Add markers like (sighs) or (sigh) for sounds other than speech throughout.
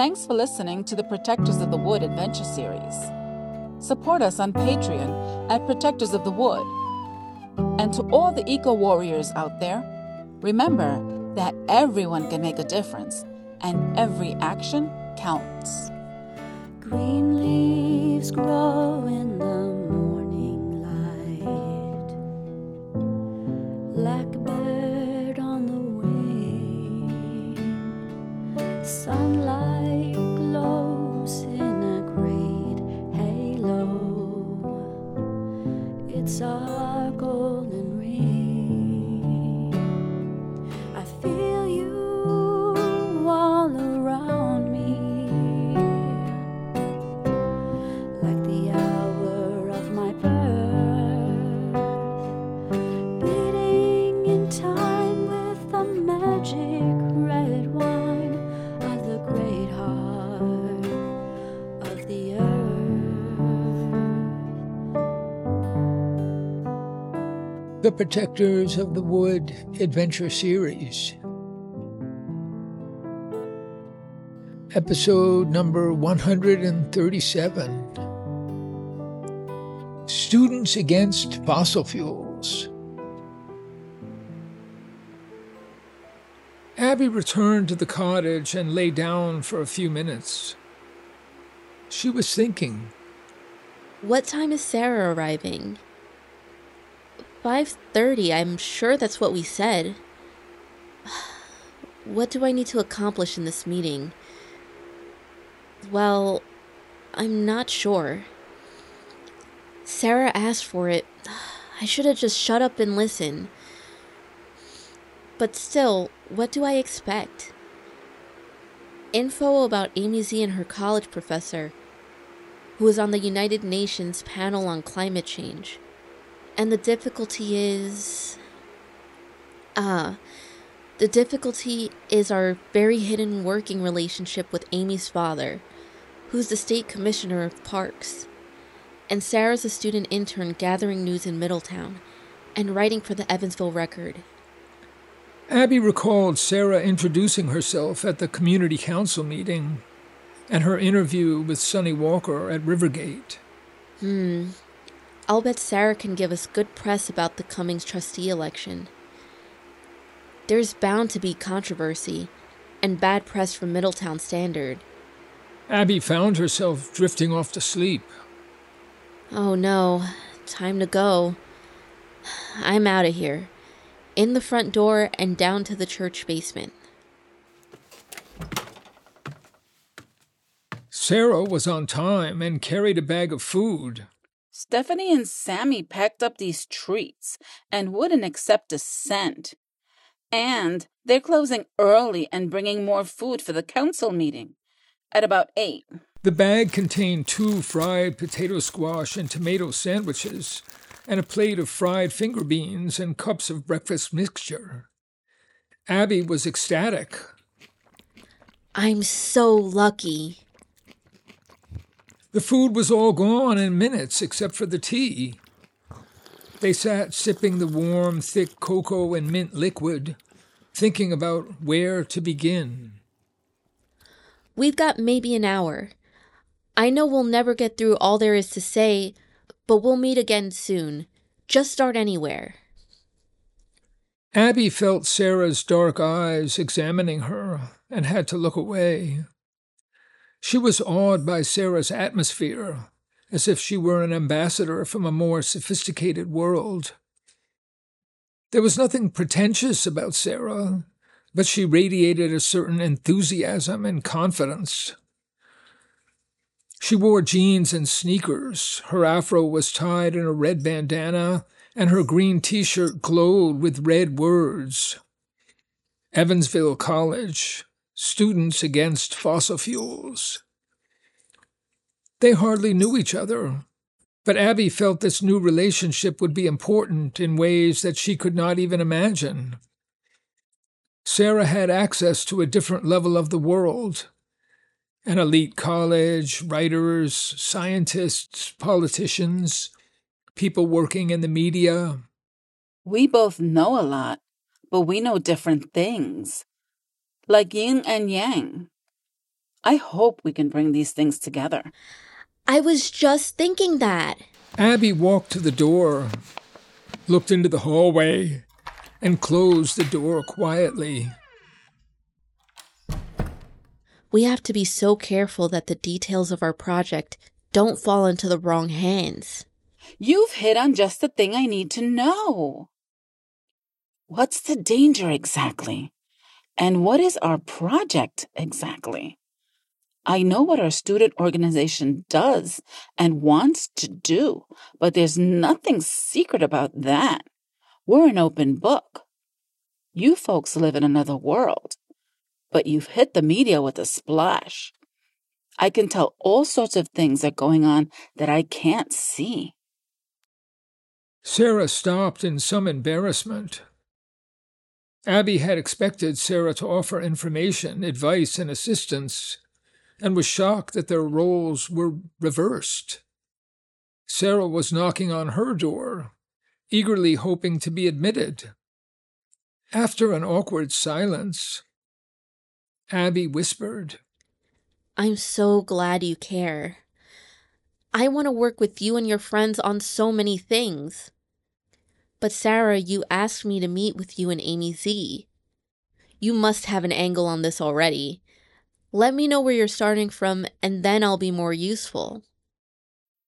Thanks for listening to the Protectors of the Wood Adventure Series. Support us on Patreon at Protectors of the Wood. And to all the eco warriors out there, remember that everyone can make a difference and every action counts. Green leaves grow in the morning light. Like a bird on the wing. Sunlight The Protectors of the Wood Adventure Series. Episode number 137 Students Against Fossil Fuels. Abby returned to the cottage and lay down for a few minutes. She was thinking. What time is Sarah arriving? 5:30. I'm sure that's what we said. (sighs) What do I need to accomplish in this meeting? Well, I'm not sure. Sarah asked for it. (sighs) I should have just shut up and listened. But still, what do I expect? Info about Amy Z and her college professor, who is on the United Nations panel on climate change. And the difficulty is. Ah, the difficulty is our very hidden working relationship with Amy's father, who's the state commissioner of parks. And Sarah's a student intern gathering news in Middletown and writing for the Evansville Record. Abby recalled Sarah introducing herself at the community council meeting and her interview with Sonny Walker at Rivergate. Hmm. I'll bet Sarah can give us good press about the Cummings trustee election. There's bound to be controversy and bad press from Middletown Standard. Abby found herself drifting off to sleep. Oh no, time to go. I'm out of here. In the front door and down to the church basement. Sarah was on time and carried a bag of food. Stephanie and Sammy packed up these treats and wouldn't accept a cent. And they're closing early and bringing more food for the council meeting at about 8. The bag contained two fried potato squash and tomato sandwiches and a plate of fried finger beans and cups of breakfast mixture. Abby was ecstatic. I'm so lucky. The food was all gone in minutes except for the tea. They sat sipping the warm, thick cocoa and mint liquid, thinking about where to begin. We've got maybe an hour. I know we'll never get through all there is to say, but we'll meet again soon. Just start anywhere. Abby felt Sarah's dark eyes examining her and had to look away. She was awed by Sarah's atmosphere, as if she were an ambassador from a more sophisticated world. There was nothing pretentious about Sarah, but she radiated a certain enthusiasm and confidence. She wore jeans and sneakers, her afro was tied in a red bandana, and her green t shirt glowed with red words Evansville College, Students Against Fossil Fuels. They hardly knew each other, but Abby felt this new relationship would be important in ways that she could not even imagine. Sarah had access to a different level of the world an elite college, writers, scientists, politicians, people working in the media. We both know a lot, but we know different things. Like yin and yang. I hope we can bring these things together. I was just thinking that. Abby walked to the door, looked into the hallway, and closed the door quietly. We have to be so careful that the details of our project don't fall into the wrong hands. You've hit on just the thing I need to know. What's the danger exactly? And what is our project exactly? I know what our student organization does and wants to do, but there's nothing secret about that. We're an open book. You folks live in another world, but you've hit the media with a splash. I can tell all sorts of things are going on that I can't see. Sarah stopped in some embarrassment. Abby had expected Sarah to offer information, advice, and assistance, and was shocked that their roles were reversed. Sarah was knocking on her door, eagerly hoping to be admitted. After an awkward silence, Abby whispered, I'm so glad you care. I want to work with you and your friends on so many things. But Sarah, you asked me to meet with you and Amy Z. You must have an angle on this already. Let me know where you're starting from, and then I'll be more useful.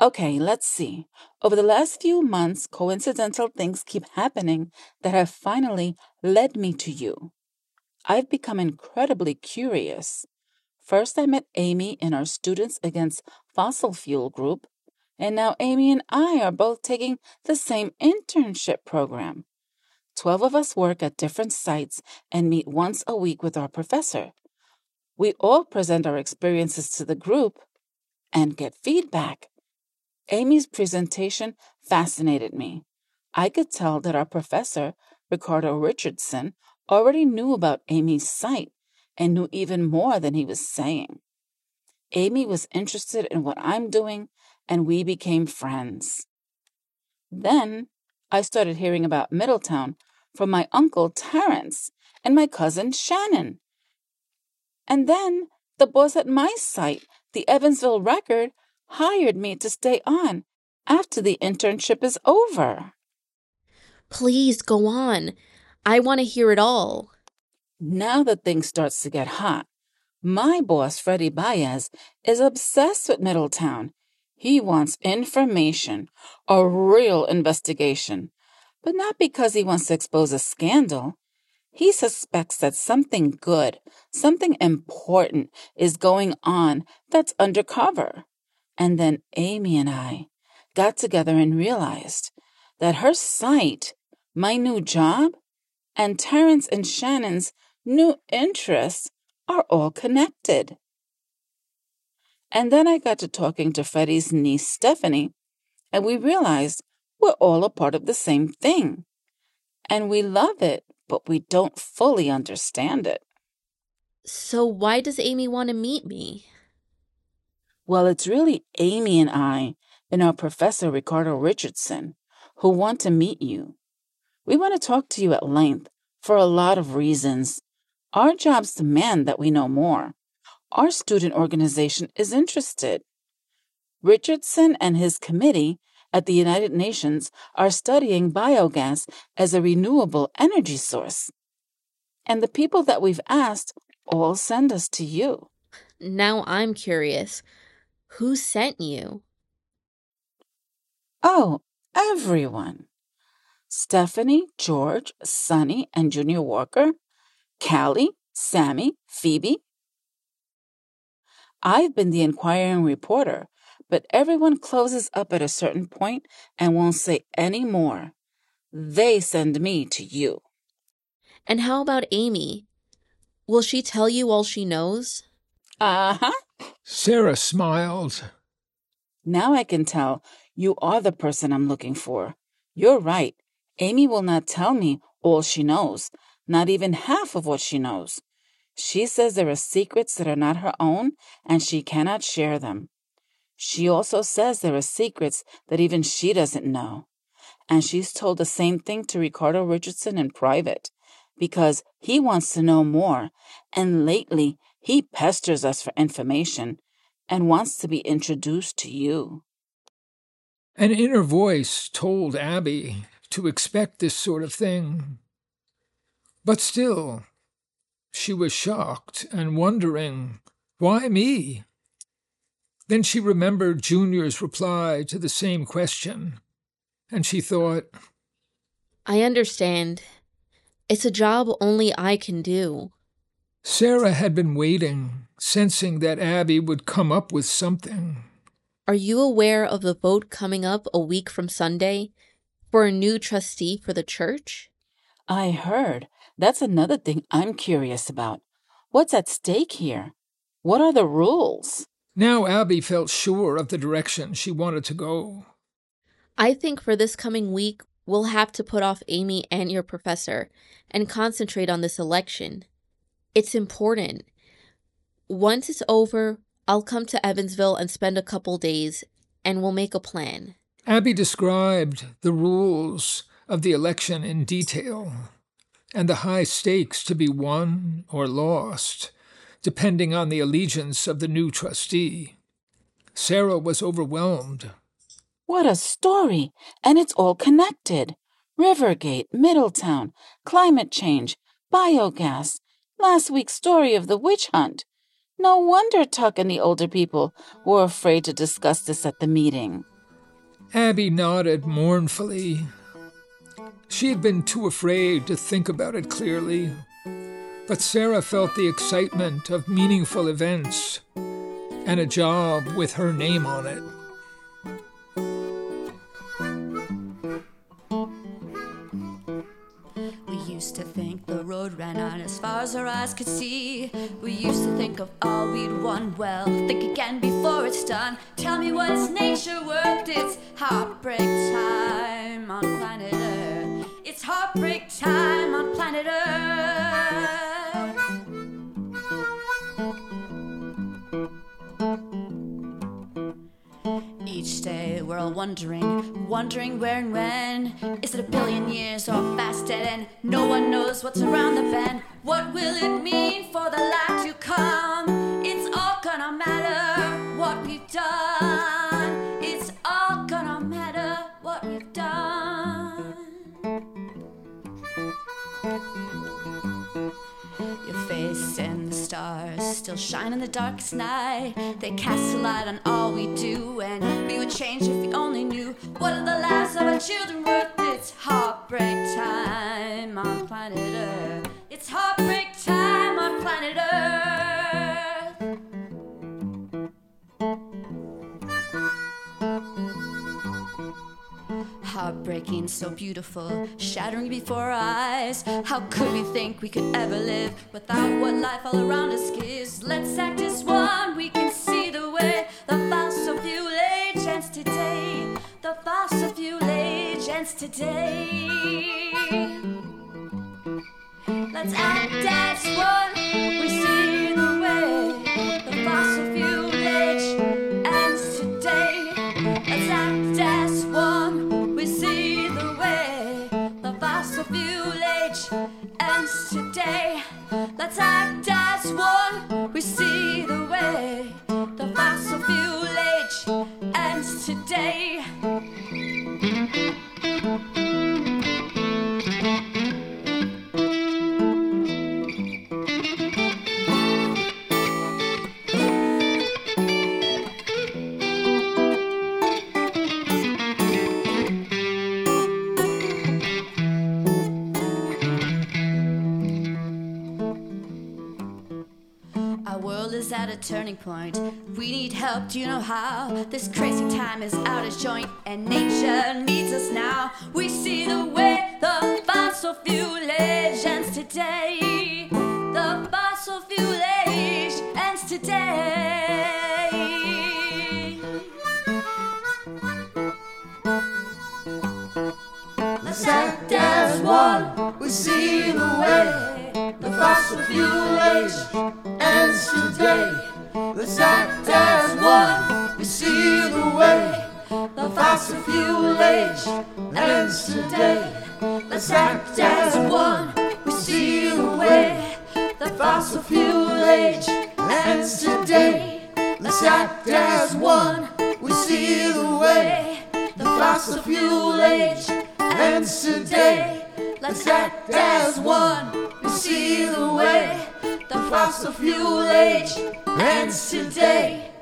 Okay, let's see. Over the last few months, coincidental things keep happening that have finally led me to you. I've become incredibly curious. First, I met Amy in our Students Against Fossil Fuel group, and now Amy and I are both taking the same internship program. Twelve of us work at different sites and meet once a week with our professor. We all present our experiences to the group and get feedback. Amy's presentation fascinated me. I could tell that our professor, Ricardo Richardson, already knew about Amy's site and knew even more than he was saying. Amy was interested in what I'm doing, and we became friends. Then I started hearing about Middletown from my uncle Terence and my cousin Shannon. And then the boss at my site, the Evansville Record, hired me to stay on after the internship is over. Please go on. I want to hear it all. Now that things starts to get hot, my boss, Freddie Baez, is obsessed with Middletown. He wants information, a real investigation, but not because he wants to expose a scandal. He suspects that something good, something important is going on that's undercover. And then Amy and I got together and realized that her site, my new job, and Terence and Shannon's new interests are all connected. And then I got to talking to Freddie's niece, Stephanie, and we realized we're all a part of the same thing. And we love it, but we don't fully understand it. So, why does Amy want to meet me? Well, it's really Amy and I and our professor, Ricardo Richardson, who want to meet you. We want to talk to you at length for a lot of reasons. Our jobs demand that we know more. Our student organization is interested. Richardson and his committee at the United Nations are studying biogas as a renewable energy source. And the people that we've asked all send us to you. Now I'm curious. Who sent you? Oh, everyone. Stephanie, George, Sonny, and Junior Walker, Callie, Sammy, Phoebe. I've been the inquiring reporter, but everyone closes up at a certain point and won't say any more. They send me to you. And how about Amy? Will she tell you all she knows? Uh huh. Sarah smiled. Now I can tell you are the person I'm looking for. You're right. Amy will not tell me all she knows, not even half of what she knows. She says there are secrets that are not her own and she cannot share them. She also says there are secrets that even she doesn't know. And she's told the same thing to Ricardo Richardson in private because he wants to know more. And lately, He pesters us for information and wants to be introduced to you. An inner voice told Abby to expect this sort of thing. But still, she was shocked and wondering, why me? Then she remembered Junior's reply to the same question, and she thought, I understand. It's a job only I can do. Sarah had been waiting, sensing that Abby would come up with something. Are you aware of the vote coming up a week from Sunday for a new trustee for the church? I heard. That's another thing I'm curious about. What's at stake here? What are the rules? Now Abby felt sure of the direction she wanted to go. I think for this coming week, we'll have to put off Amy and your professor and concentrate on this election. It's important. Once it's over, I'll come to Evansville and spend a couple days, and we'll make a plan. Abby described the rules of the election in detail and the high stakes to be won or lost, depending on the allegiance of the new trustee. Sarah was overwhelmed. What a story! And it's all connected. Rivergate, Middletown, climate change, biogas, last week's story of the witch hunt. No wonder Tuck and the older people were afraid to discuss this at the meeting. Abby nodded mournfully. She had been too afraid to think about it clearly, but Sarah felt the excitement of meaningful events and a job with her name on it. We used to think the road ran on as far as our eyes could see. We used to think of all we'd won. Well, think again before it's done. Tell me what is nature worth? It's heartbreak time on planet Earth. Heartbreak time on planet Earth. Each day we're all wondering, wondering where and when. Is it a billion years or a fast dead end? No one knows what's around the bend. What will it mean still shine in the darkest night. They cast a light on all we do, and we would change if we only knew what are the lives of our children worth. It's heartbreak time on planet Earth. So beautiful, shattering before our eyes. How could we think we could ever live without what life all around us gives? Let's act as one, we can see the way. The fossil fuel age ends today. The fossil fuel age ends today. Let's act we see the way. The fossil fuel age ends today. Turning point. We need help, do you know how? This crazy time is out of joint, and nature needs us now. We see the way the fossil fuel age ends today. The fossil fuel age ends today. Act as one. We see the way the fossil fuel age ends today. Let's act as one. We see the way the fossil fuel age ends today. Let's act as one. We see the way the fossil fuel age ends today. Let's act as one. We see the way. The fossil fuel age ends today. Let's act as one. We see the way. The fossil fuel age ends today.